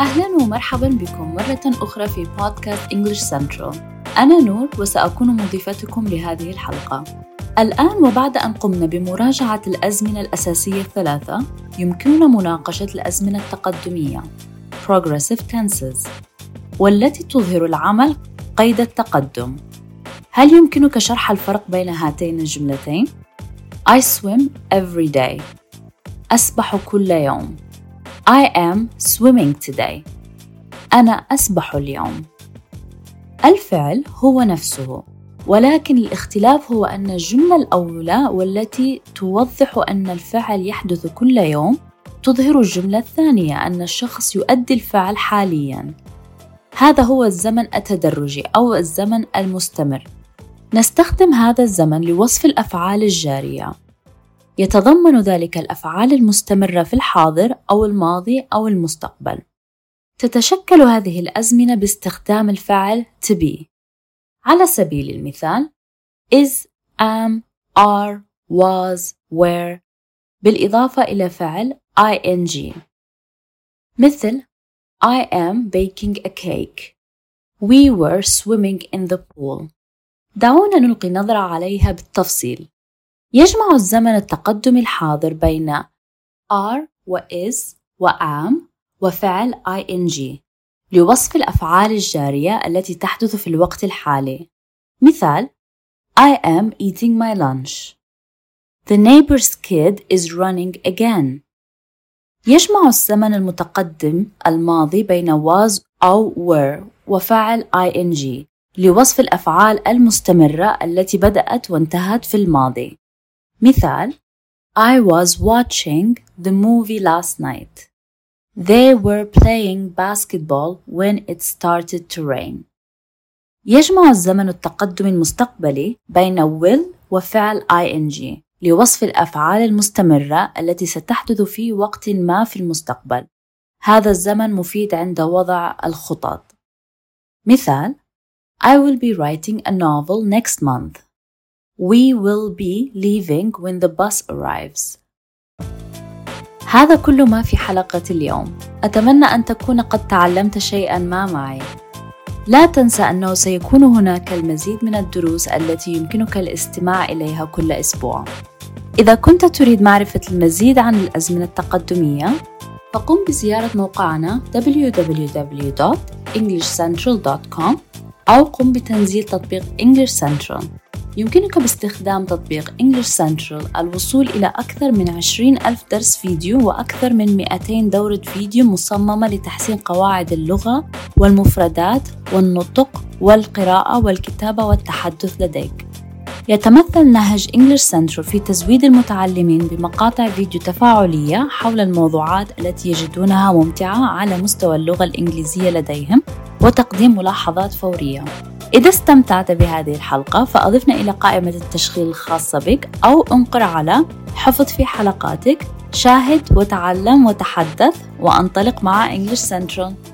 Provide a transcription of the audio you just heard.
أهلا ومرحبا بكم مرة أخرى في بودكاست English Central أنا نور وسأكون مضيفتكم لهذه الحلقة. الآن وبعد أن قمنا بمراجعة الأزمنة الأساسية الثلاثة يمكننا مناقشة الأزمنة التقدمية Progressive Tenses والتي تظهر العمل قيد التقدم. هل يمكنك شرح الفرق بين هاتين الجملتين؟ I swim every day. أسبح كل يوم. I am swimming today. أنا أسبح اليوم. الفعل هو نفسه، ولكن الاختلاف هو أن الجملة الأولى والتي توضح أن الفعل يحدث كل يوم تظهر الجملة الثانية أن الشخص يؤدي الفعل حالياً. هذا هو الزمن التدرجي أو الزمن المستمر. نستخدم هذا الزمن لوصف الأفعال الجارية. يتضمن ذلك الأفعال المستمرة في الحاضر أو الماضي أو المستقبل. تتشكل هذه الأزمنة باستخدام الفعل to be. على سبيل المثال is am are was were. بالإضافة إلى فعل ing. مثل I am baking a cake. We were swimming in the pool. دعونا نلقي نظرة عليها بالتفصيل. يجمع الزمن التقدمي الحاضر بين are و is و am وفعل ing لوصف الأفعال الجارية التي تحدث في الوقت الحالي. مثال I am eating my lunch. The neighbor's kid is running again. يجمع الزمن المتقدم الماضي بين was أو were وفعل ing لوصف الأفعال المستمرة التي بدأت وانتهت في الماضي. مثال I was watching the movie last night. They were playing basketball when it started to rain. يجمع الزمن التقدم المستقبلي بين will وفعل ing لوصف الأفعال المستمرة التي ستحدث في وقت ما في المستقبل. هذا الزمن مفيد عند وضع الخطط. مثال I will be writing a novel next month. We will be leaving when the bus arrives. هذا كل ما في حلقة اليوم. أتمنى أن تكون قد تعلمت شيئا ما معي. لا تنسى أنه سيكون هناك المزيد من الدروس التي يمكنك الاستماع إليها كل أسبوع. إذا كنت تريد معرفة المزيد عن الأزمنة التقدمية، فقم بزيارة موقعنا www.englishcentral.com أو قم بتنزيل تطبيق English Central. يمكنك باستخدام تطبيق English Central الوصول إلى أكثر من 20 ألف درس فيديو وأكثر من 200 دورة فيديو مصممة لتحسين قواعد اللغة والمفردات والنطق والقراءة والكتابة والتحدث لديك. يتمثل نهج English Central في تزويد المتعلمين بمقاطع فيديو تفاعلية حول الموضوعات التي يجدونها ممتعة على مستوى اللغة الإنجليزية لديهم وتقديم ملاحظات فورية. إذا استمتعت بهذه الحلقة فأضفنا إلى قائمة التشغيل الخاصة بك أو انقر على حفظ في حلقاتك شاهد وتعلم وتحدث وأنطلق مع English Central.